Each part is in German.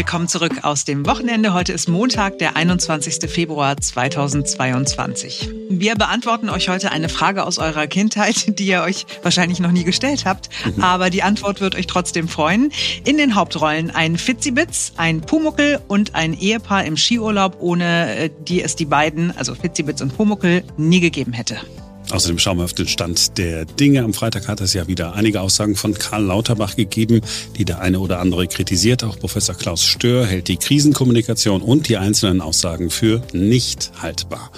Willkommen zurück aus dem Wochenende. Heute ist Montag, der 21. Februar 2022. Wir beantworten euch heute eine Frage aus eurer Kindheit, die ihr euch wahrscheinlich noch nie gestellt habt. Mhm. Aber die Antwort wird euch trotzdem freuen. In den Hauptrollen ein Fitzibitz, ein Pumuckel und ein Ehepaar im Skiurlaub, ohne äh, die es die beiden, also Fitzibitz und Pumuckel, nie gegeben hätte. Außerdem schauen wir auf den Stand der Dinge. Am Freitag hat es ja wieder einige Aussagen von Karl Lauterbach gegeben, die der eine oder andere kritisiert. Auch Professor Klaus Stör hält die Krisenkommunikation und die einzelnen Aussagen für nicht haltbar.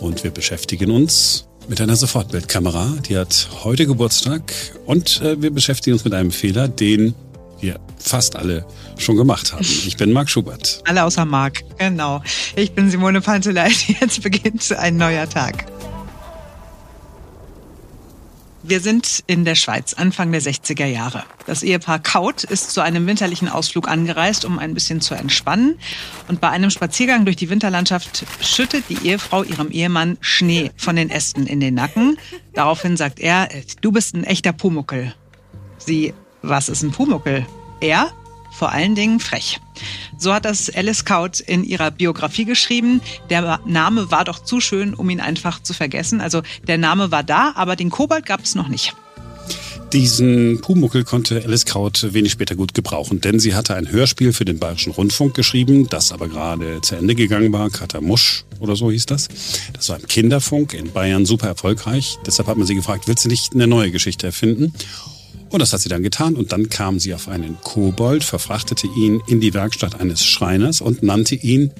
Und wir beschäftigen uns mit einer Sofortbildkamera. Die hat heute Geburtstag und äh, wir beschäftigen uns mit einem Fehler, den wir fast alle schon gemacht haben. Ich bin Marc Schubert. Alle außer Marc, genau. Ich bin Simone Panteleit. Jetzt beginnt ein neuer Tag. Wir sind in der Schweiz, Anfang der 60er Jahre. Das Ehepaar Kaut ist zu einem winterlichen Ausflug angereist, um ein bisschen zu entspannen. Und bei einem Spaziergang durch die Winterlandschaft schüttet die Ehefrau ihrem Ehemann Schnee von den Ästen in den Nacken. Daraufhin sagt er, du bist ein echter Pumuckel. Sie, was ist ein Pumuckel? Er, vor allen Dingen frech. So hat das Alice Kaut in ihrer Biografie geschrieben. Der Name war doch zu schön, um ihn einfach zu vergessen. Also der Name war da, aber den Kobold gab es noch nicht. Diesen Pumuckel konnte Alice Kraut wenig später gut gebrauchen, denn sie hatte ein Hörspiel für den Bayerischen Rundfunk geschrieben, das aber gerade zu Ende gegangen war. Katamusch oder so hieß das. Das war im Kinderfunk in Bayern super erfolgreich. Deshalb hat man sie gefragt, willst du nicht eine neue Geschichte erfinden? Und das hat sie dann getan und dann kam sie auf einen Kobold, verfrachtete ihn in die Werkstatt eines Schreiners und nannte ihn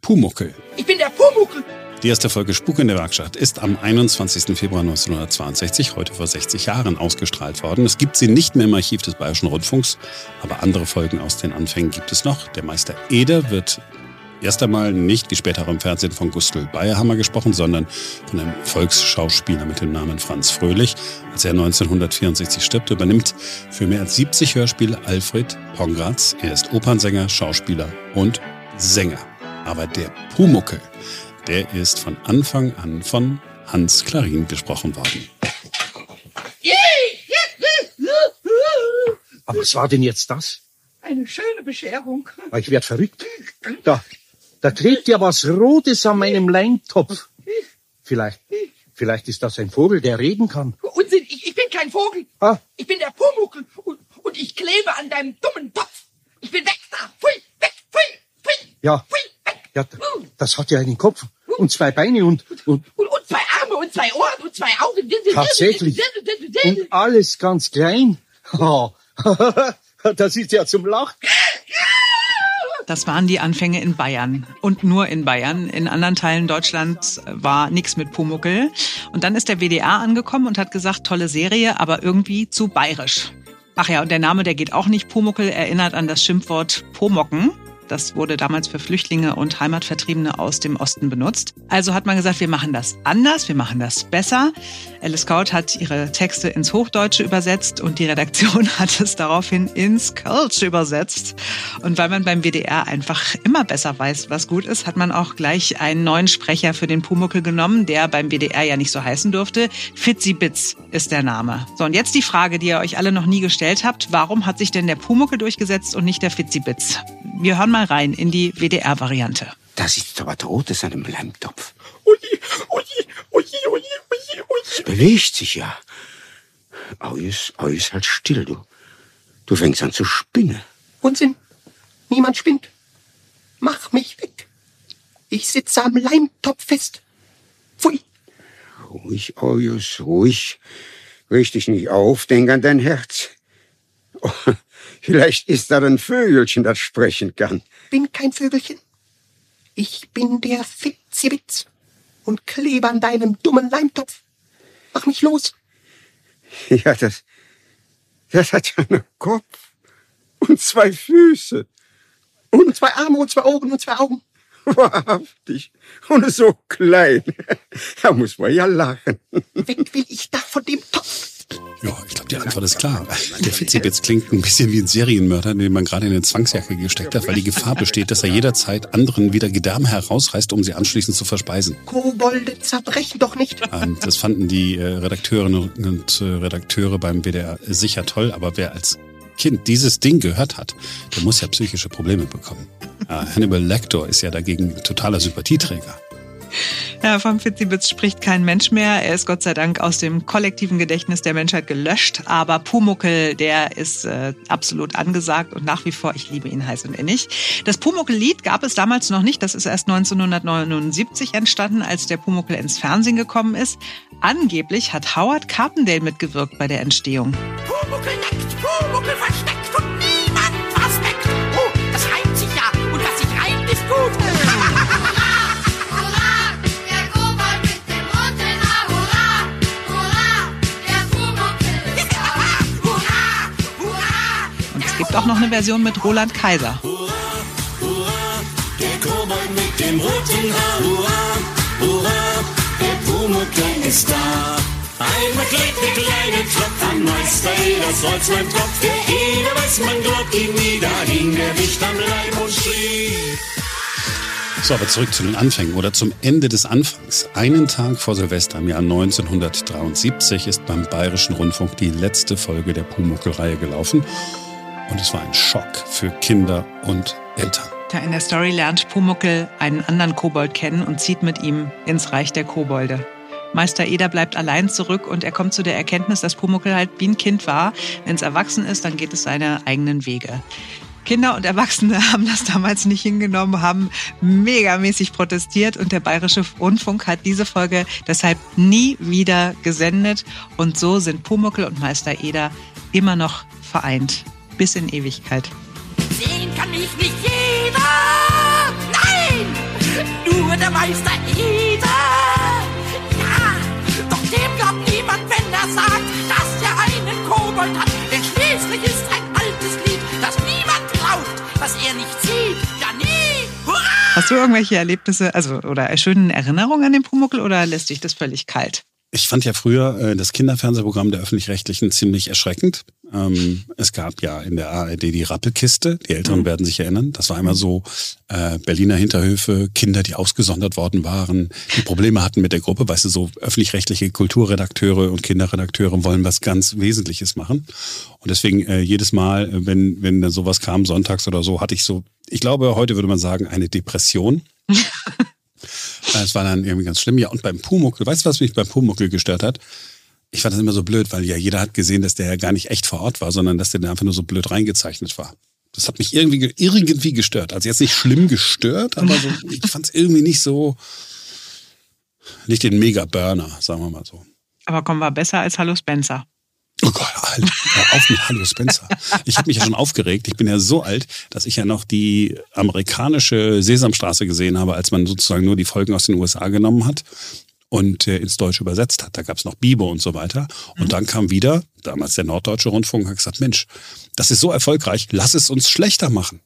Pumuckel. Ich bin der Pumuckel. Die erste Folge Spuk in der Werkstatt ist am 21. Februar 1962, heute vor 60 Jahren, ausgestrahlt worden. Es gibt sie nicht mehr im Archiv des Bayerischen Rundfunks, aber andere Folgen aus den Anfängen gibt es noch. Der Meister Eder wird erst einmal nicht wie später im Fernsehen von Gustl Bayerhammer gesprochen, sondern von einem Volksschauspieler mit dem Namen Franz Fröhlich. Als er 1964 stirbt, übernimmt für mehr als 70 Hörspiele Alfred Pongratz. Er ist Opernsänger, Schauspieler und Sänger. Aber der Pumuckel, der ist von Anfang an von Hans Klarin gesprochen worden. Aber was war denn jetzt das? Eine schöne Bescherung. Ich werd verrückt. Da, da klebt ja was Rotes an meinem Leintopf. Vielleicht, vielleicht ist das ein Vogel, der reden kann. Unsinn, ich, ich bin kein Vogel. Ah. Ich bin der Pumuckel und, und ich klebe an deinem dummen Topf. Ich bin weg da. Pfui, weg, pfui, pfui. Ja. Pfui, weg. Ja, das hat ja einen Kopf und zwei Beine und, und, und, und zwei Arme und zwei Ohren und zwei Augen. Tatsächlich. Und alles ganz klein. das ist ja zum Lachen. Das waren die Anfänge in Bayern und nur in Bayern. In anderen Teilen Deutschlands war nichts mit Pumuckel. Und dann ist der WDR angekommen und hat gesagt, tolle Serie, aber irgendwie zu bayerisch. Ach ja, und der Name, der geht auch nicht. Pumuckel erinnert an das Schimpfwort Pomocken. Das wurde damals für Flüchtlinge und Heimatvertriebene aus dem Osten benutzt. Also hat man gesagt, wir machen das anders, wir machen das besser. Alice Scout hat ihre Texte ins Hochdeutsche übersetzt und die Redaktion hat es daraufhin ins Kölsch übersetzt. Und weil man beim WDR einfach immer besser weiß, was gut ist, hat man auch gleich einen neuen Sprecher für den Pumuckel genommen, der beim WDR ja nicht so heißen durfte. Fitzi Bitz ist der Name. So, und jetzt die Frage, die ihr euch alle noch nie gestellt habt. Warum hat sich denn der Pumuckel durchgesetzt und nicht der Fitzi Bitz? Wir hören mal rein in die WDR-Variante. Das ist aber Totes an dem Leimtopf. Ui, ui, ui, ui, ui, ui. Es bewegt sich ja. Alles, alles halt still, du. Du fängst an zu spinnen. Unsinn. Niemand spinnt. Mach mich weg. Ich sitze am Leimtopf fest. Pfui. Ruhig, Eujus, ruhig. Richt dich nicht auf, denk an dein Herz. Oh, Vielleicht ist da ein Vögelchen, das sprechen kann. Bin kein Vögelchen. Ich bin der Fitzibitz und klebe an deinem dummen Leimtopf. Mach mich los. Ja, das, das hat ja einen Kopf und zwei Füße. Und zwei Arme und zwei Augen und zwei Augen. Wahrhaftig. Und so klein. Da muss man ja lachen. Weg will ich da von dem Topf. Ja, ich glaube, die Antwort ist klar. Der Fitzibitz klingt ein bisschen wie ein Serienmörder, den man gerade in eine Zwangsjacke gesteckt hat, weil die Gefahr besteht, dass er jederzeit anderen wieder Gedärme herausreißt, um sie anschließend zu verspeisen. Kobolde zerbrechen doch nicht. Ähm, das fanden die äh, Redakteurinnen und äh, Redakteure beim WDR sicher toll, aber wer als Kind dieses Ding gehört hat, der muss ja psychische Probleme bekommen. Ja, Hannibal Lecter ist ja dagegen totaler Sympathieträger. Ja, vom Fitzibitz spricht kein Mensch mehr. Er ist Gott sei Dank aus dem kollektiven Gedächtnis der Menschheit gelöscht. Aber Pumuckel, der ist äh, absolut angesagt und nach wie vor, ich liebe ihn heiß und innig. Das Pumuckel-Lied gab es damals noch nicht. Das ist erst 1979 entstanden, als der Pumuckel ins Fernsehen gekommen ist. Angeblich hat Howard Carpendale mitgewirkt bei der Entstehung. Pumuckel neckt, Pumuckel versteckt gibt auch noch eine Version mit Roland Kaiser. Der Kobold mit dem roten Haar, hurra, hurra, der Pumuckl ist da. Einmal klebt der kleine Tropf am Meister, das Holz mein Tropf, der Ede weiß, man glaubt ihm nie, da hing der dicht am Leib und schrie. So, aber zurück zu den Anfängen oder zum Ende des Anfangs. Einen Tag vor Silvester im Jahr 1973 ist beim Bayerischen Rundfunk die letzte Folge der Pumuckl-Reihe gelaufen. Und es war ein Schock für Kinder und Eltern. In der Story lernt Pumuckel einen anderen Kobold kennen und zieht mit ihm ins Reich der Kobolde. Meister Eder bleibt allein zurück und er kommt zu der Erkenntnis, dass Pumuckel halt wie ein Kind war. Wenn es erwachsen ist, dann geht es seine eigenen Wege. Kinder und Erwachsene haben das damals nicht hingenommen, haben megamäßig protestiert und der Bayerische Rundfunk hat diese Folge deshalb nie wieder gesendet. Und so sind Pumuckel und Meister Eder immer noch vereint. Bis in Ewigkeit. Sehen kann mich nicht jeder. Nein, nur der Meister Eder. Ja, doch dem glaubt niemand, wenn er sagt, dass er einen Kobold hat. Denn schließlich ist ein altes Lied, das niemand glaubt, was er nicht sieht. Ja, nie. Hurra! Hast du irgendwelche Erlebnisse, also oder schöne Erinnerungen an den Pumuckel oder lässt dich das völlig kalt? Ich fand ja früher äh, das Kinderfernsehprogramm der Öffentlich-Rechtlichen ziemlich erschreckend. Ähm, es gab ja in der ARD die Rappelkiste, die Älteren werden sich erinnern. Das war immer so äh, Berliner Hinterhöfe, Kinder, die ausgesondert worden waren, die Probleme hatten mit der Gruppe. Weißt du, so öffentlich-rechtliche Kulturredakteure und Kinderredakteure wollen was ganz Wesentliches machen. Und deswegen äh, jedes Mal, äh, wenn, wenn sowas kam, sonntags oder so, hatte ich so, ich glaube, heute würde man sagen, eine Depression. Es war dann irgendwie ganz schlimm. Ja, und beim Pumuckel, weißt du, was mich beim Pumuckel gestört hat? Ich fand das immer so blöd, weil ja jeder hat gesehen, dass der ja gar nicht echt vor Ort war, sondern dass der da einfach nur so blöd reingezeichnet war. Das hat mich irgendwie, ge- irgendwie gestört. Also jetzt nicht schlimm gestört, aber so, ich fand es irgendwie nicht so, nicht den Mega-Burner, sagen wir mal so. Aber komm, war besser als Hallo Spencer. Oh Gott, Alter, hör auf mit Hallo Spencer. Ich habe mich ja schon aufgeregt. Ich bin ja so alt, dass ich ja noch die amerikanische Sesamstraße gesehen habe, als man sozusagen nur die Folgen aus den USA genommen hat und äh, ins Deutsche übersetzt hat. Da gab's noch Bibo und so weiter. Und dann kam wieder, damals der Norddeutsche Rundfunk, hat gesagt, Mensch, das ist so erfolgreich, lass es uns schlechter machen.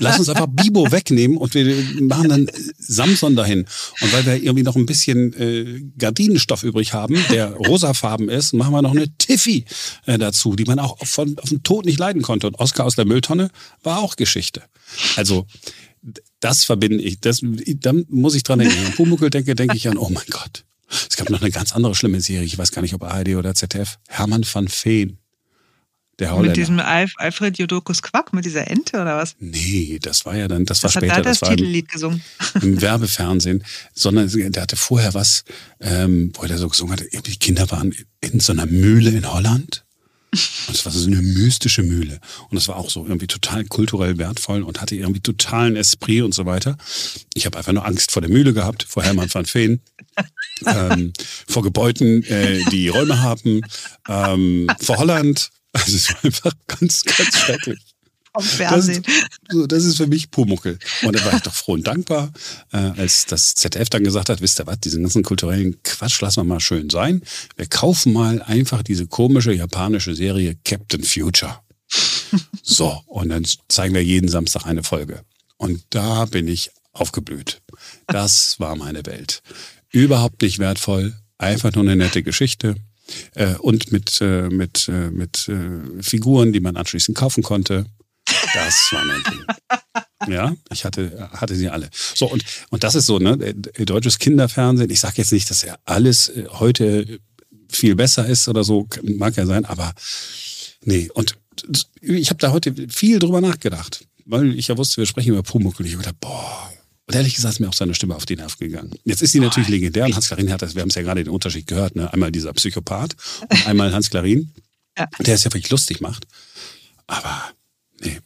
Lass uns einfach Bibo wegnehmen und wir machen dann Samson dahin. Und weil wir irgendwie noch ein bisschen äh, Gardinenstoff übrig haben, der rosafarben ist, machen wir noch eine Tiffy äh, dazu, die man auch von, auf den Tod nicht leiden konnte. Und Oscar aus der Mülltonne war auch Geschichte. Also das verbinde ich, das, dann muss ich dran denken. Wenn ich an Pumuckl denke, denke ich an, oh mein Gott. Es gab noch eine ganz andere schlimme Serie, ich weiß gar nicht, ob ARD oder ZDF. Hermann van Veen. Der Holländer. Mit diesem Alf, Alfred Jodokus Quack, mit dieser Ente oder was? Nee, das war ja dann, das war Was hat später, da das das war im, Titellied gesungen? im Werbefernsehen, sondern der hatte vorher was, ähm, wo er so gesungen hat, die Kinder waren in so einer Mühle in Holland. Und es war so eine mystische Mühle. Und es war auch so irgendwie total kulturell wertvoll und hatte irgendwie totalen Esprit und so weiter. Ich habe einfach nur Angst vor der Mühle gehabt, vor Hermann van Veen, ähm, vor Gebäuden, äh, die Räume haben, ähm, vor Holland. Also es war einfach ganz, ganz schrecklich. Das Fernsehen. ist, so, das ist für mich Pumuckel. Und da war ich doch froh und dankbar, äh, als das ZDF dann gesagt hat, wisst ihr was, diesen ganzen kulturellen Quatsch lassen wir mal schön sein. Wir kaufen mal einfach diese komische japanische Serie Captain Future. So, und dann zeigen wir jeden Samstag eine Folge. Und da bin ich aufgeblüht. Das war meine Welt. Überhaupt nicht wertvoll, einfach nur eine nette Geschichte. Äh, und mit, äh, mit, äh, mit äh, Figuren, die man anschließend kaufen konnte. Das war mein Ding. Ja, ich hatte, hatte sie alle. So, und, und das ist so, ne, äh, deutsches Kinderfernsehen. Ich sage jetzt nicht, dass ja alles äh, heute viel besser ist oder so, mag ja sein, aber nee. Und ich habe da heute viel drüber nachgedacht, weil ich ja wusste, wir sprechen über Pumuckl. Ich gedacht, boah. Und ehrlich gesagt ist mir auch seine Stimme auf die Nerven gegangen. Jetzt ist sie natürlich legendär und Hans-Klarin hat das, wir haben es ja gerade den Unterschied gehört, ne? einmal dieser Psychopath und einmal Hans-Klarin, Ja. der es ja wirklich lustig macht. Aber nee,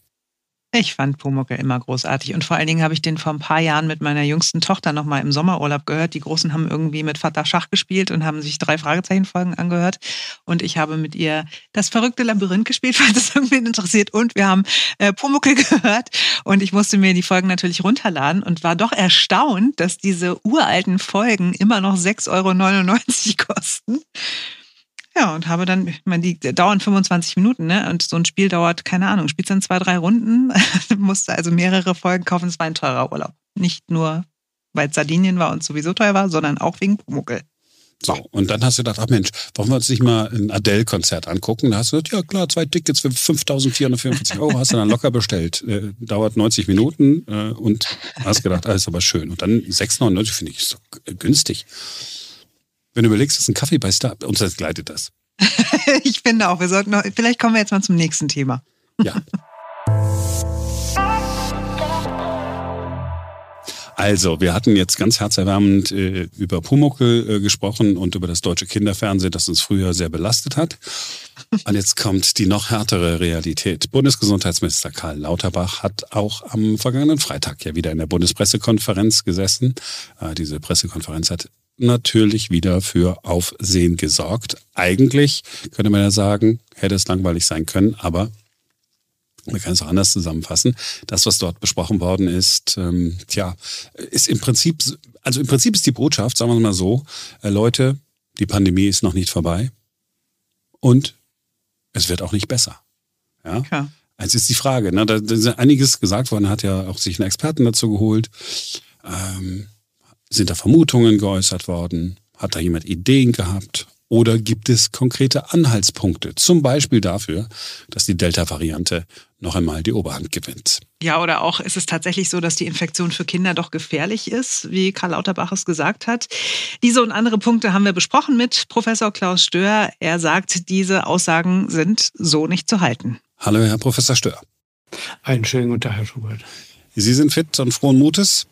Ich fand Pumuckl immer großartig und vor allen Dingen habe ich den vor ein paar Jahren mit meiner jüngsten Tochter noch mal im Sommerurlaub gehört. Die Großen haben irgendwie mit Vater Schach gespielt und haben sich drei Fragezeichen-Folgen angehört und ich habe mit ihr das verrückte Labyrinth gespielt, falls es irgendwen interessiert und wir haben äh, Pumuckl gehört und ich musste mir die Folgen natürlich runterladen und war doch erstaunt, dass diese uralten Folgen immer noch 6,99 Euro kosten. Ja, und habe dann, ich meine, die dauern 25 Minuten, ne? Und so ein Spiel dauert, keine Ahnung, spielst dann zwei, drei Runden, musste also mehrere Folgen kaufen. Es war ein teurer Urlaub. Nicht nur, weil Sardinien war und sowieso teuer war, sondern auch wegen Pumuckl. So, und dann hast du gedacht, ach Mensch, wollen wir uns nicht mal ein Adele-Konzert angucken? Da hast du gesagt, ja klar, zwei Tickets für 5.444 Euro hast du dann locker bestellt. Äh, dauert 90 Minuten äh, und hast gedacht, alles aber schön. Und dann 6,99 finde ich so günstig. Wenn du überlegst, das ist ein Kaffee bei Star, uns entgleitet das. ich finde auch, wir sollten noch, vielleicht kommen wir jetzt mal zum nächsten Thema. Ja. Also, wir hatten jetzt ganz herzerwärmend äh, über Pumuckl äh, gesprochen und über das deutsche Kinderfernsehen, das uns früher sehr belastet hat. Und jetzt kommt die noch härtere Realität. Bundesgesundheitsminister Karl Lauterbach hat auch am vergangenen Freitag ja wieder in der Bundespressekonferenz gesessen. Äh, diese Pressekonferenz hat natürlich wieder für Aufsehen gesorgt. Eigentlich könnte man ja sagen, hätte es langweilig sein können, aber man kann es auch anders zusammenfassen. Das, was dort besprochen worden ist, ähm, tja, ist im Prinzip, also im Prinzip ist die Botschaft, sagen wir mal so, äh, Leute, die Pandemie ist noch nicht vorbei und es wird auch nicht besser. Ja. Ja. Jetzt ist die Frage, ne? da, da ist einiges gesagt worden, hat ja auch sich einen Experten dazu geholt. Ähm, sind da Vermutungen geäußert worden? Hat da jemand Ideen gehabt? Oder gibt es konkrete Anhaltspunkte, zum Beispiel dafür, dass die Delta-Variante noch einmal die Oberhand gewinnt? Ja, oder auch ist es tatsächlich so, dass die Infektion für Kinder doch gefährlich ist, wie Karl Lauterbach es gesagt hat. Diese und andere Punkte haben wir besprochen mit Professor Klaus Stör. Er sagt, diese Aussagen sind so nicht zu halten. Hallo, Herr Professor Stör. Einen schönen guten Tag, Herr Schubert. Sie sind fit und frohen Mutes?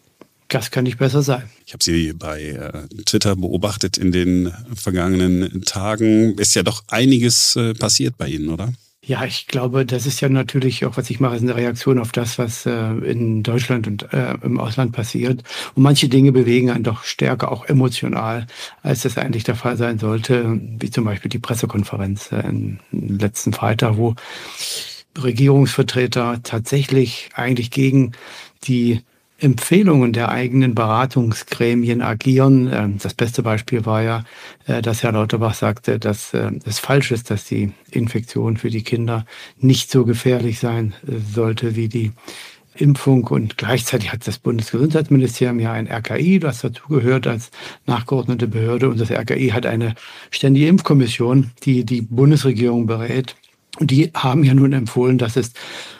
Das kann nicht besser sein. Ich habe Sie bei äh, Twitter beobachtet in den vergangenen Tagen. Ist ja doch einiges äh, passiert bei Ihnen, oder? Ja, ich glaube, das ist ja natürlich auch, was ich mache, ist eine Reaktion auf das, was äh, in Deutschland und äh, im Ausland passiert. Und manche Dinge bewegen einen doch stärker auch emotional, als das eigentlich der Fall sein sollte, wie zum Beispiel die Pressekonferenz äh, im letzten Freitag, wo Regierungsvertreter tatsächlich eigentlich gegen die Empfehlungen der eigenen Beratungsgremien agieren. Ähm, Das beste Beispiel war ja, äh, dass Herr Lauterbach sagte, dass äh, es falsch ist, dass die Infektion für die Kinder nicht so gefährlich sein äh, sollte wie die Impfung. Und gleichzeitig hat das Bundesgesundheitsministerium ja ein RKI, das dazugehört als nachgeordnete Behörde. Und das RKI hat eine ständige Impfkommission, die die Bundesregierung berät. Und die haben ja nun empfohlen, dass es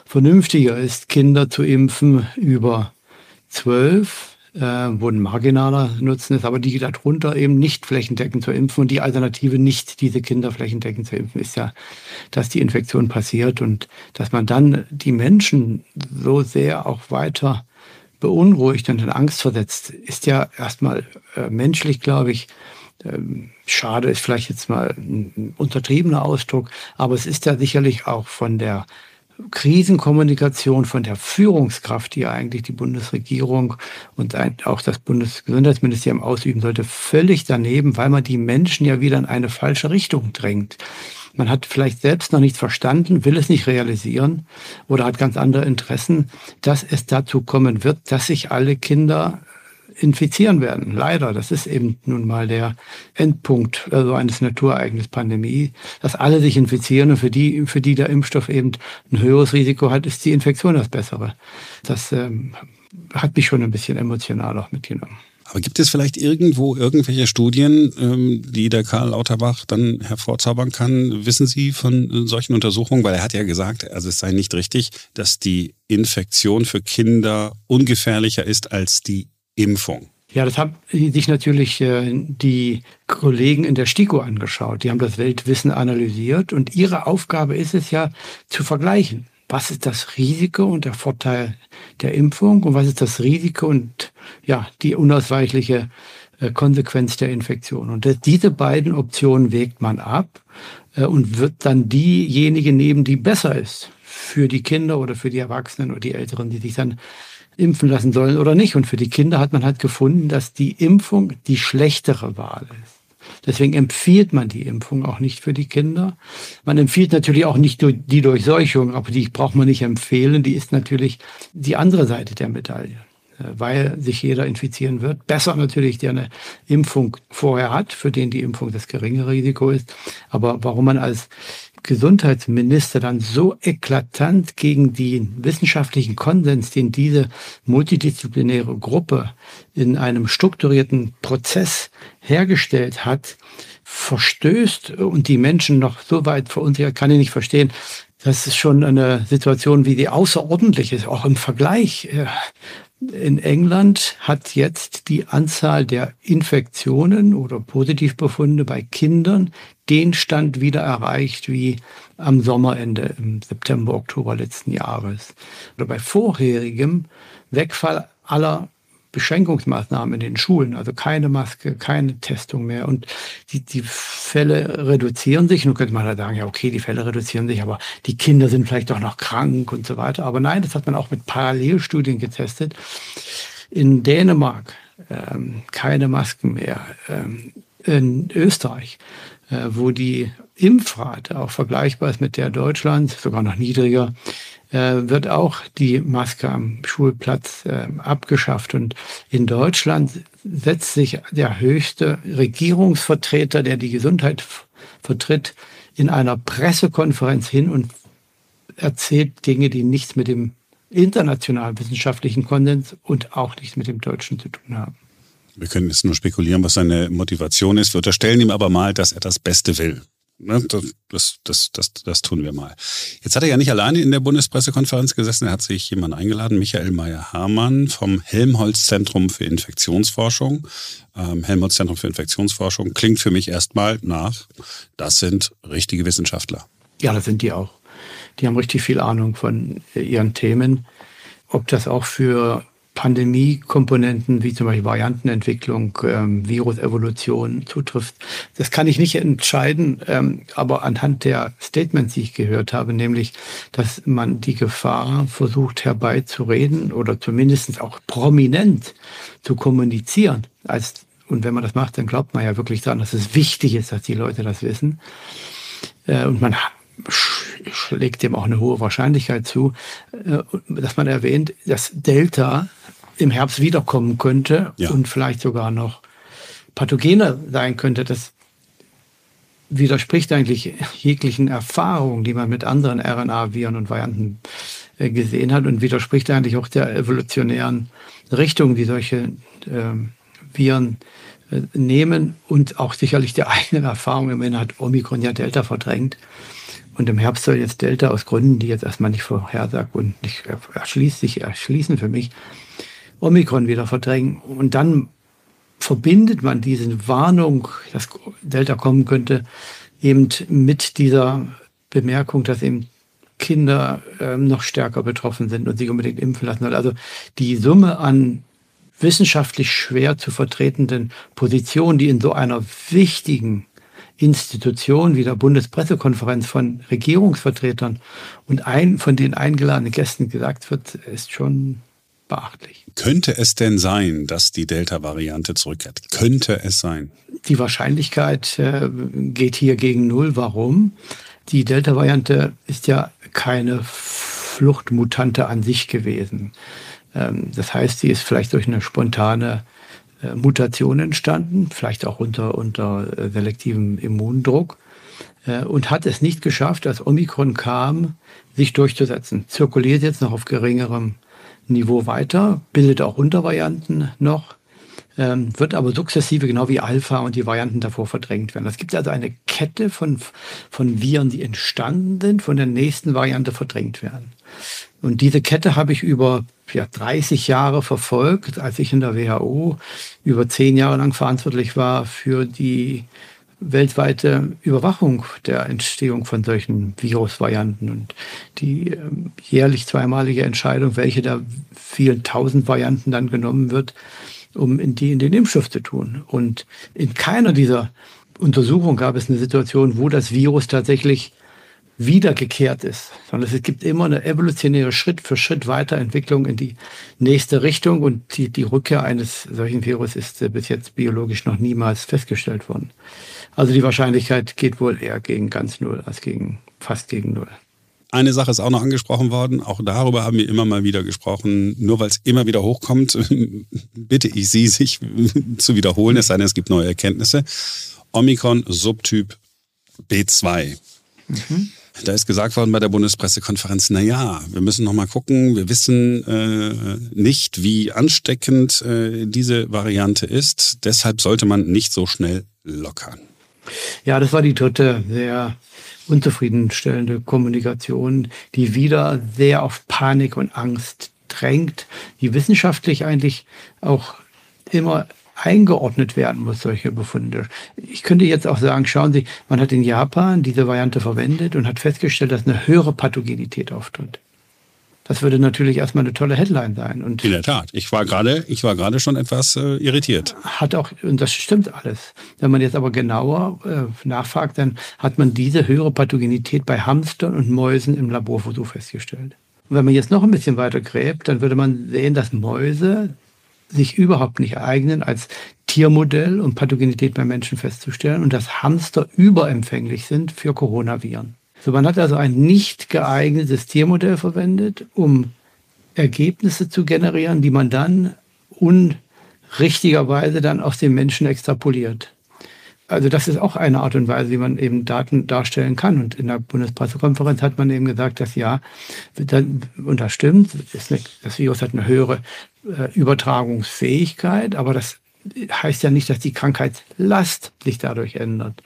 vernünftiger ist, Kinder zu impfen über zwölf, äh, wo ein marginaler Nutzen ist, aber die darunter eben nicht flächendeckend zu impfen. Und die Alternative, nicht diese Kinder flächendeckend zu impfen, ist ja, dass die Infektion passiert und dass man dann die Menschen so sehr auch weiter beunruhigt und in Angst versetzt, ist ja erstmal äh, menschlich, glaube ich, ähm, schade ist vielleicht jetzt mal ein untertriebener Ausdruck, aber es ist ja sicherlich auch von der Krisenkommunikation, von der Führungskraft, die eigentlich die Bundesregierung und auch das Bundesgesundheitsministerium ausüben sollte, völlig daneben, weil man die Menschen ja wieder in eine falsche Richtung drängt. Man hat vielleicht selbst noch nichts verstanden, will es nicht realisieren oder hat ganz andere Interessen, dass es dazu kommen wird, dass sich alle Kinder infizieren werden. Leider, das ist eben nun mal der Endpunkt also eines Naturereignisses Pandemie, dass alle sich infizieren und für die, für die der Impfstoff eben ein höheres Risiko hat, ist die Infektion das Bessere. Das ähm, hat mich schon ein bisschen emotional auch mitgenommen. Aber gibt es vielleicht irgendwo irgendwelche Studien, ähm, die der Karl Lauterbach dann hervorzaubern kann? Wissen Sie von äh, solchen Untersuchungen? Weil er hat ja gesagt, also es sei nicht richtig, dass die Infektion für Kinder ungefährlicher ist als die Impfung. Ja, das haben sich natürlich äh, die Kollegen in der STIKO angeschaut. Die haben das Weltwissen analysiert und ihre Aufgabe ist es ja zu vergleichen. Was ist das Risiko und der Vorteil der Impfung und was ist das Risiko und ja, die unausweichliche äh, Konsequenz der Infektion. Und diese beiden Optionen wägt man ab äh, und wird dann diejenige nehmen, die besser ist für die Kinder oder für die Erwachsenen oder die Älteren, die sich dann impfen lassen sollen oder nicht. Und für die Kinder hat man halt gefunden, dass die Impfung die schlechtere Wahl ist. Deswegen empfiehlt man die Impfung auch nicht für die Kinder. Man empfiehlt natürlich auch nicht die Durchseuchung, aber die braucht man nicht empfehlen. Die ist natürlich die andere Seite der Medaille, äh, weil sich jeder infizieren wird. Besser natürlich, der eine Impfung vorher hat, für den die Impfung das geringere Risiko ist. Aber warum man als Gesundheitsminister dann so eklatant gegen den wissenschaftlichen Konsens, den diese multidisziplinäre Gruppe in einem strukturierten Prozess hergestellt hat, verstößt und die Menschen noch so weit verunsichert, kann ich nicht verstehen. Das ist schon eine Situation, wie die außerordentlich ist, auch im Vergleich. In England hat jetzt die Anzahl der Infektionen oder Positivbefunde bei Kindern den Stand wieder erreicht wie am Sommerende im September, Oktober letzten Jahres. Oder bei vorherigem Wegfall aller Beschränkungsmaßnahmen in den Schulen, also keine Maske, keine Testung mehr. Und die, die Fälle reduzieren sich. Nun könnte man da sagen, ja, okay, die Fälle reduzieren sich, aber die Kinder sind vielleicht doch noch krank und so weiter. Aber nein, das hat man auch mit Parallelstudien getestet. In Dänemark ähm, keine Masken mehr. Ähm, in Österreich, äh, wo die Impfrate auch vergleichbar ist mit der Deutschlands, sogar noch niedriger, wird auch die Maske am Schulplatz äh, abgeschafft. Und in Deutschland setzt sich der höchste Regierungsvertreter, der die Gesundheit vertritt, in einer Pressekonferenz hin und erzählt Dinge, die nichts mit dem internationalen wissenschaftlichen Konsens und auch nichts mit dem Deutschen zu tun haben. Wir können jetzt nur spekulieren, was seine Motivation ist. Wir unterstellen ihm aber mal, dass er das Beste will. Ne, das, das, das, das tun wir mal. Jetzt hat er ja nicht alleine in der Bundespressekonferenz gesessen. Er hat sich jemanden eingeladen, Michael Meyer-Hamann vom Helmholtz-Zentrum für Infektionsforschung. Ähm, Helmholtz-Zentrum für Infektionsforschung klingt für mich erstmal nach, das sind richtige Wissenschaftler. Ja, das sind die auch. Die haben richtig viel Ahnung von ihren Themen. Ob das auch für Pandemie-Komponenten wie zum Beispiel Variantenentwicklung, ähm, Virusevolution zutrifft. Das kann ich nicht entscheiden, ähm, aber anhand der Statements, die ich gehört habe, nämlich, dass man die Gefahr versucht herbeizureden oder zumindest auch prominent zu kommunizieren. Als, und wenn man das macht, dann glaubt man ja wirklich daran, dass es wichtig ist, dass die Leute das wissen. Äh, und man schlägt dem auch eine hohe Wahrscheinlichkeit zu, äh, dass man erwähnt, dass Delta im Herbst wiederkommen könnte ja. und vielleicht sogar noch pathogener sein könnte. Das widerspricht eigentlich jeglichen Erfahrungen, die man mit anderen RNA-Viren und Varianten äh, gesehen hat und widerspricht eigentlich auch der evolutionären Richtung, die solche äh, Viren äh, nehmen und auch sicherlich der eigenen Erfahrung. Immerhin hat Omikron ja Delta verdrängt. Und im Herbst soll jetzt Delta aus Gründen, die jetzt erstmal nicht vorhersagt und nicht erschließt, sich erschließen für mich, Omikron wieder verdrängen. Und dann verbindet man diese Warnung, dass Delta kommen könnte, eben mit dieser Bemerkung, dass eben Kinder ähm, noch stärker betroffen sind und sich unbedingt impfen lassen sollen. Also die Summe an wissenschaftlich schwer zu vertretenden Positionen, die in so einer wichtigen Institution wie der Bundespressekonferenz von Regierungsvertretern und ein, von den eingeladenen Gästen gesagt wird, ist schon beachtlich. Könnte es denn sein, dass die Delta-Variante zurückkehrt? Könnte es sein? Die Wahrscheinlichkeit äh, geht hier gegen Null. Warum? Die Delta-Variante ist ja keine Fluchtmutante an sich gewesen. Ähm, das heißt, sie ist vielleicht durch eine spontane äh, Mutation entstanden, vielleicht auch unter, unter äh, selektivem Immundruck äh, und hat es nicht geschafft, als Omikron kam, sich durchzusetzen. Zirkuliert jetzt noch auf geringerem Niveau weiter, bildet auch Untervarianten noch, ähm, wird aber sukzessive, genau wie Alpha und die Varianten davor verdrängt werden. Es gibt also eine Kette von, von Viren, die entstanden sind, von der nächsten Variante verdrängt werden. Und diese Kette habe ich über ja, 30 Jahre verfolgt, als ich in der WHO über zehn Jahre lang verantwortlich war für die weltweite Überwachung der Entstehung von solchen Virusvarianten und die ähm, jährlich zweimalige Entscheidung, welche der vielen tausend Varianten dann genommen wird, um in die in den Impfstoff zu tun. Und in keiner dieser Untersuchungen gab es eine Situation, wo das Virus tatsächlich wiedergekehrt ist, sondern es gibt immer eine evolutionäre Schritt für Schritt Weiterentwicklung in die nächste Richtung und die, die Rückkehr eines solchen Virus ist äh, bis jetzt biologisch noch niemals festgestellt worden. Also die Wahrscheinlichkeit geht wohl eher gegen ganz null als gegen fast gegen null. Eine Sache ist auch noch angesprochen worden, auch darüber haben wir immer mal wieder gesprochen. Nur weil es immer wieder hochkommt, bitte ich Sie, sich zu wiederholen, es sei denn, es gibt neue Erkenntnisse. Omikron Subtyp B2. Da ist gesagt worden bei der Bundespressekonferenz, na ja, wir müssen noch mal gucken, wir wissen äh, nicht, wie ansteckend äh, diese Variante ist. Deshalb sollte man nicht so schnell lockern. Ja, das war die dritte sehr unzufriedenstellende Kommunikation, die wieder sehr auf Panik und Angst drängt, die wissenschaftlich eigentlich auch immer eingeordnet werden muss, solche Befunde. Ich könnte jetzt auch sagen, schauen Sie, man hat in Japan diese Variante verwendet und hat festgestellt, dass eine höhere Pathogenität auftritt. Das würde natürlich erstmal eine tolle Headline sein. Und In der Tat. Ich war gerade, ich war gerade schon etwas äh, irritiert. hat auch, und das stimmt alles. Wenn man jetzt aber genauer äh, nachfragt, dann hat man diese höhere Pathogenität bei Hamstern und Mäusen im Laborversuch festgestellt. Und wenn man jetzt noch ein bisschen weiter gräbt, dann würde man sehen, dass Mäuse sich überhaupt nicht eignen, als Tiermodell, um Pathogenität bei Menschen festzustellen und dass Hamster überempfänglich sind für Coronaviren. So, man hat also ein nicht geeignetes Tiermodell verwendet, um Ergebnisse zu generieren, die man dann unrichtigerweise dann aus dem Menschen extrapoliert. Also das ist auch eine Art und Weise, wie man eben Daten darstellen kann. Und in der Bundespressekonferenz hat man eben gesagt, dass ja, und das stimmt, das Virus hat eine höhere äh, Übertragungsfähigkeit, aber das heißt ja nicht, dass die Krankheitslast sich dadurch ändert.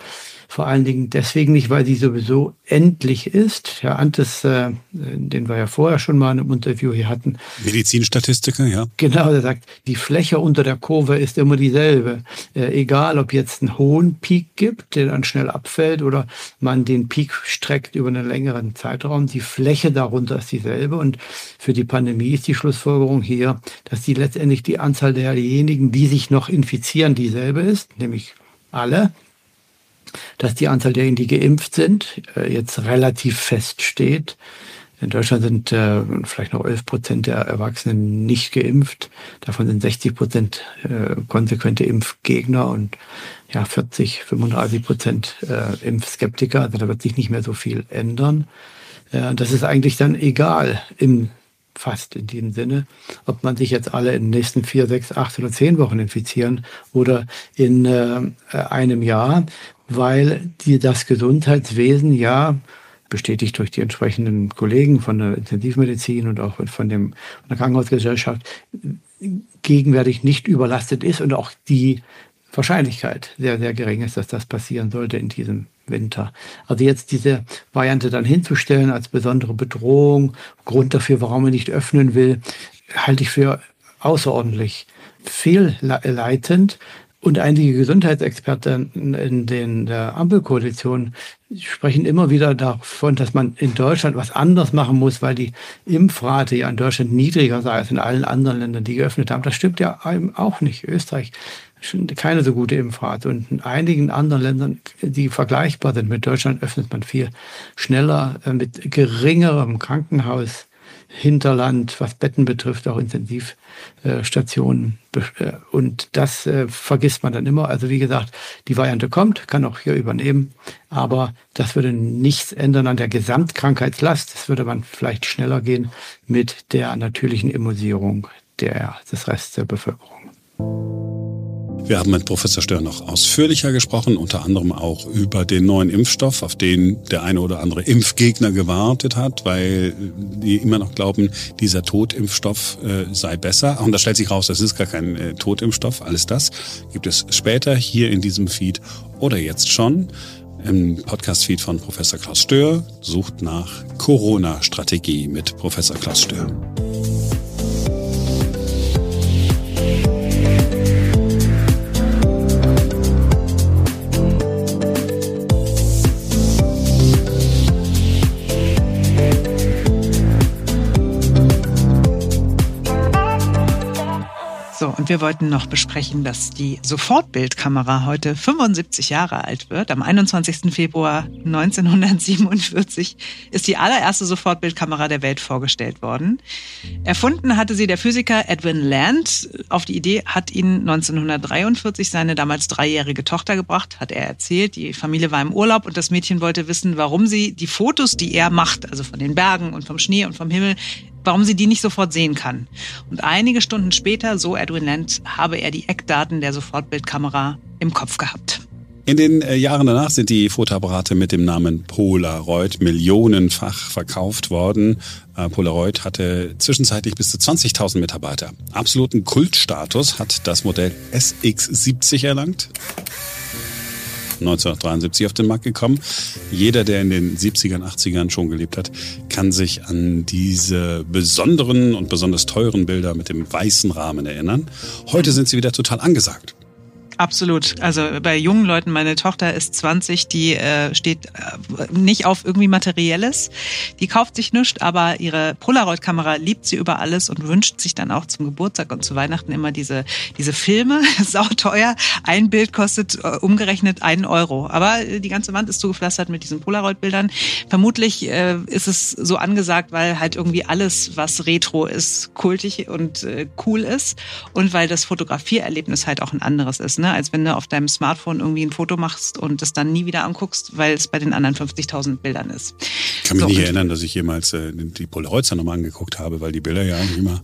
Vor allen Dingen deswegen nicht, weil sie sowieso endlich ist. Herr Antes, äh, den wir ja vorher schon mal in einem Interview hier hatten, Medizinstatistiker, ja. Genau, er sagt, die Fläche unter der Kurve ist immer dieselbe. Äh, egal, ob jetzt einen hohen Peak gibt, der dann schnell abfällt, oder man den Peak streckt über einen längeren Zeitraum, die Fläche darunter ist dieselbe. Und für die Pandemie ist die Schlussfolgerung hier, dass die letztendlich die Anzahl derjenigen, die sich noch infizieren, dieselbe ist, nämlich alle dass die Anzahl derjenigen, die geimpft sind, äh, jetzt relativ fest steht. In Deutschland sind äh, vielleicht noch 11 Prozent der Erwachsenen nicht geimpft. Davon sind 60 Prozent äh, konsequente Impfgegner und ja, 40, 35 Prozent Impfskeptiker. Also da wird sich nicht mehr so viel ändern. Das ist eigentlich dann egal im fast in diesem Sinne, ob man sich jetzt alle in den nächsten vier, sechs, acht oder zehn Wochen infizieren oder in äh, einem Jahr, weil die, das Gesundheitswesen ja bestätigt durch die entsprechenden Kollegen von der Intensivmedizin und auch von, dem, von der Krankenhausgesellschaft gegenwärtig nicht überlastet ist und auch die Wahrscheinlichkeit sehr, sehr gering ist, dass das passieren sollte in diesem Winter. Also jetzt diese Variante dann hinzustellen als besondere Bedrohung, Grund dafür, warum man nicht öffnen will, halte ich für außerordentlich fehlleitend. Und einige Gesundheitsexperten in den der Ampelkoalition sprechen immer wieder davon, dass man in Deutschland was anders machen muss, weil die Impfrate ja in Deutschland niedriger sei als in allen anderen Ländern, die geöffnet haben. Das stimmt ja auch nicht. Österreich keine so gute Impfrate. Und in einigen anderen Ländern, die vergleichbar sind mit Deutschland, öffnet man viel schneller äh, mit geringerem Krankenhaus. Hinterland, was Betten betrifft, auch Intensivstationen. Äh, Und das äh, vergisst man dann immer. Also wie gesagt, die Variante kommt, kann auch hier übernehmen, aber das würde nichts ändern an der Gesamtkrankheitslast. Das würde man vielleicht schneller gehen mit der natürlichen Immunisierung der, des Rests der Bevölkerung. Wir haben mit Professor Stör noch ausführlicher gesprochen, unter anderem auch über den neuen Impfstoff, auf den der eine oder andere Impfgegner gewartet hat, weil die immer noch glauben, dieser Totimpfstoff äh, sei besser. Und da stellt sich raus, das ist gar kein äh, Totimpfstoff. Alles das gibt es später hier in diesem Feed oder jetzt schon. im Podcast-Feed von Professor Klaus Stör. Sucht nach Corona-Strategie mit Professor Klaus Stör. So, und wir wollten noch besprechen, dass die Sofortbildkamera heute 75 Jahre alt wird. Am 21. Februar 1947 ist die allererste Sofortbildkamera der Welt vorgestellt worden. Erfunden hatte sie der Physiker Edwin Land. Auf die Idee hat ihn 1943 seine damals dreijährige Tochter gebracht, hat er erzählt. Die Familie war im Urlaub und das Mädchen wollte wissen, warum sie die Fotos, die er macht, also von den Bergen und vom Schnee und vom Himmel, warum sie die nicht sofort sehen kann. Und einige Stunden später, so Edwin Land, habe er die Eckdaten der Sofortbildkamera im Kopf gehabt. In den äh, Jahren danach sind die Fotoapparate mit dem Namen Polaroid millionenfach verkauft worden. Äh, Polaroid hatte zwischenzeitlich bis zu 20.000 Mitarbeiter. Absoluten Kultstatus hat das Modell SX70 erlangt. 1973 auf den Markt gekommen. Jeder, der in den 70ern, 80ern schon gelebt hat, kann sich an diese besonderen und besonders teuren Bilder mit dem weißen Rahmen erinnern. Heute sind sie wieder total angesagt. Absolut. Also bei jungen Leuten, meine Tochter ist 20, die äh, steht äh, nicht auf irgendwie Materielles. Die kauft sich nichts, aber ihre Polaroid-Kamera liebt sie über alles und wünscht sich dann auch zum Geburtstag und zu Weihnachten immer diese, diese Filme. Sauteuer. Ein Bild kostet äh, umgerechnet einen Euro. Aber äh, die ganze Wand ist zugepflastert mit diesen Polaroid-Bildern. Vermutlich äh, ist es so angesagt, weil halt irgendwie alles, was Retro ist, kultig und äh, cool ist und weil das Fotografiererlebnis halt auch ein anderes ist. Ne? Als wenn du auf deinem Smartphone irgendwie ein Foto machst und es dann nie wieder anguckst, weil es bei den anderen 50.000 Bildern ist. Ich kann mich So, nicht erinnern, dass ich jemals äh, die Polaroids dann nochmal angeguckt habe, weil die Bilder ja eigentlich immer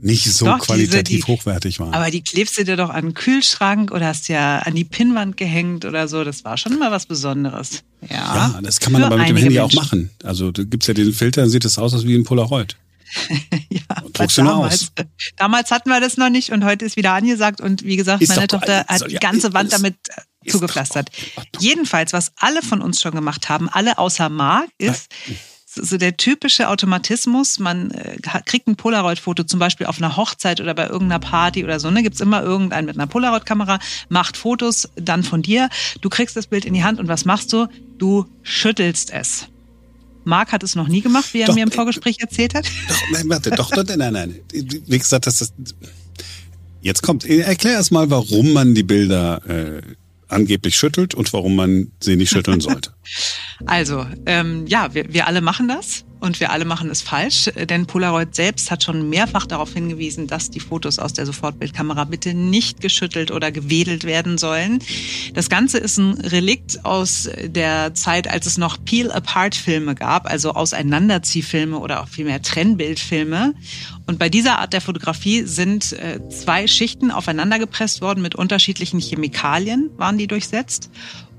nicht so Doch, diese- qualitativ die- hochwertig waren. Aber die klebst du dir doch an den Kühlschrank oder hast ja an die Pinnwand gehängt oder so. Das war schon mal was Besonderes. Ja, ja, das kann man aber mit dem Handy auch Menschen. machen. Also da gibt's ja den Filter, dann sieht es aus, als wie ein Polaroid. Ja, druckst damals, damals hatten wir das noch nicht und heute ist wieder angesagt und wie gesagt, Ist meine Tochter hat die ja- ganze Wand ist- damit äh, zugepflastert. doch- Jedenfalls, was alle von uns schon gemacht haben, alle außer Marc, ist so der typische Automatismus. Man äh, kriegt ein Polaroid-Foto zum Beispiel auf einer Hochzeit oder bei irgendeiner Party oder so. Ne? Gibt's immer irgendeinen mit einer Polaroid-Kamera, macht Fotos dann von dir. Du kriegst das Bild in die Hand und was machst du? Du schüttelst es. Marc hat es noch nie gemacht, wie er Doch, mir im Vorgespräch erzählt hat. Doch, nein, warte, doch, doch, nein, nein, nein. Wie gesagt, das ist. Jetzt kommt, erklär erst mal, warum man die Bilder äh, angeblich schüttelt und warum man sie nicht schütteln sollte. Also, ähm, ja, wir, wir alle machen das und wir alle machen es falsch, denn Polaroid selbst hat schon mehrfach darauf hingewiesen, dass die Fotos aus der Sofortbildkamera bitte nicht geschüttelt oder gewedelt werden sollen. Das Ganze ist ein Relikt aus der Zeit, als es noch Peel-Apart-Filme gab, also Auseinanderziehfilme oder auch vielmehr Trennbildfilme. Und bei dieser Art der Fotografie sind äh, zwei Schichten aufeinander gepresst worden mit unterschiedlichen Chemikalien, waren die durchsetzt.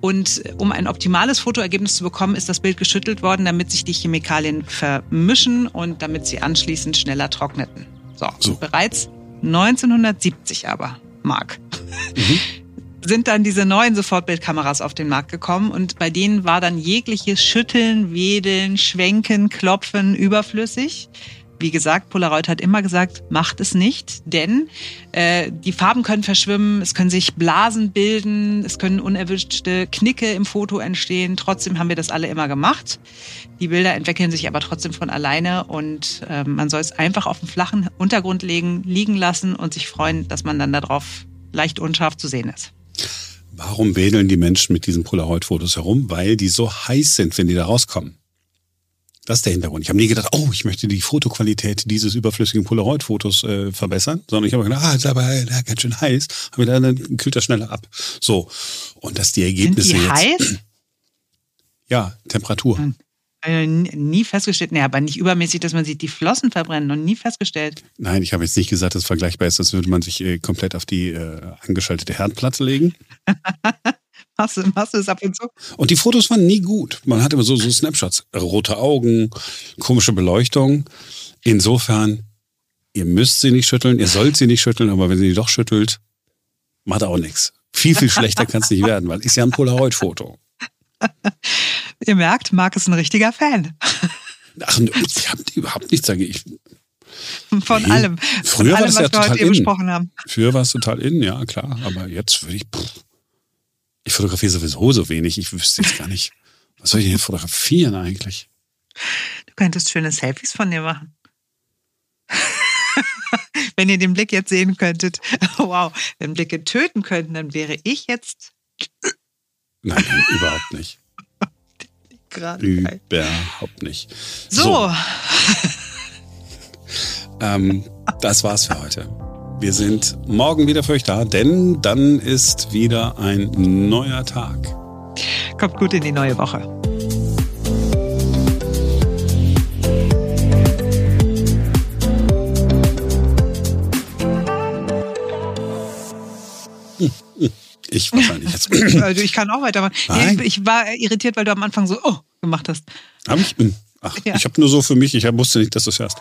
Und um ein optimales Fotoergebnis zu bekommen, ist das Bild geschüttelt worden, damit sich die Chemikalien vermischen und damit sie anschließend schneller trockneten. So, So. Bereits 1970 aber, Marc, sind dann diese neuen Sofortbildkameras auf den Markt gekommen und bei denen war dann jegliches Schütteln, Wedeln, Schwenken, Klopfen überflüssig. Wie gesagt, Polaroid hat immer gesagt, macht es nicht, denn äh, die Farben können verschwimmen, es können sich Blasen bilden, es können unerwünschte Knicke im Foto entstehen. Trotzdem haben wir das alle immer gemacht. Die Bilder entwickeln sich aber trotzdem von alleine und äh, man soll es einfach auf den flachen Untergrund legen, liegen lassen und sich freuen, dass man dann darauf leicht unscharf zu sehen ist. Warum wedeln die Menschen mit diesen Polaroid-Fotos herum? Weil die so heiß sind, wenn die da rauskommen. Das ist der Hintergrund. Ich habe nie gedacht, oh, ich möchte die Fotoqualität dieses überflüssigen Polaroid-Fotos äh, verbessern, sondern ich habe gedacht, ah, ist aber ja, ganz schön heiß, aber dann kühlt das schneller ab. So. Und dass die Sind Ergebnisse die jetzt. heiß? Ja, Temperatur. Äh, nie nie festgestellt, nee, aber nicht übermäßig, dass man sieht, die Flossen verbrennen, noch nie festgestellt. Nein, ich habe jetzt nicht gesagt, dass es vergleichbar ist, als würde man sich äh, komplett auf die äh, angeschaltete Herdplatte legen. Machst du, machst du das ab und zu? Und die Fotos waren nie gut. Man hatte immer so, so Snapshots. Rote Augen, komische Beleuchtung. Insofern, ihr müsst sie nicht schütteln, ihr sollt sie nicht schütteln, aber wenn sie die doch schüttelt, macht auch nichts. Viel, viel schlechter kann es nicht werden, weil ist ja ein Polaroid-Foto. Ihr merkt, Marc ist ein richtiger Fan Ach, ich habe überhaupt nichts dagegen. Ich, von Nee. allem. Früher von war allem, ja was wir total heute in. besprochen haben. früher war es total in, ja klar. Aber jetzt würde ich. Pff, ich fotografiere sowieso so wenig. Ich wüsste jetzt gar nicht. Was soll ich denn hier fotografieren eigentlich? Du könntest schöne Selfies von dir machen. Wenn ihr den Blick jetzt sehen könntet. Wow, wenn Blicke töten könnten, dann wäre ich jetzt Nein, nein überhaupt nicht. gerade. Überhaupt nicht. So, Ähm, das war's für heute. Wir sind morgen wieder für euch da, denn dann ist wieder ein neuer Tag. kommt gut in die neue Woche. Ich wahrscheinlich jetzt. Also ich kann auch weitermachen. Nein. Ich war irritiert, weil du am Anfang so oh gemacht hast. Hab ich? Ach, Ja. ich habe nur so für mich, ich wusste nicht, dass du es hörst.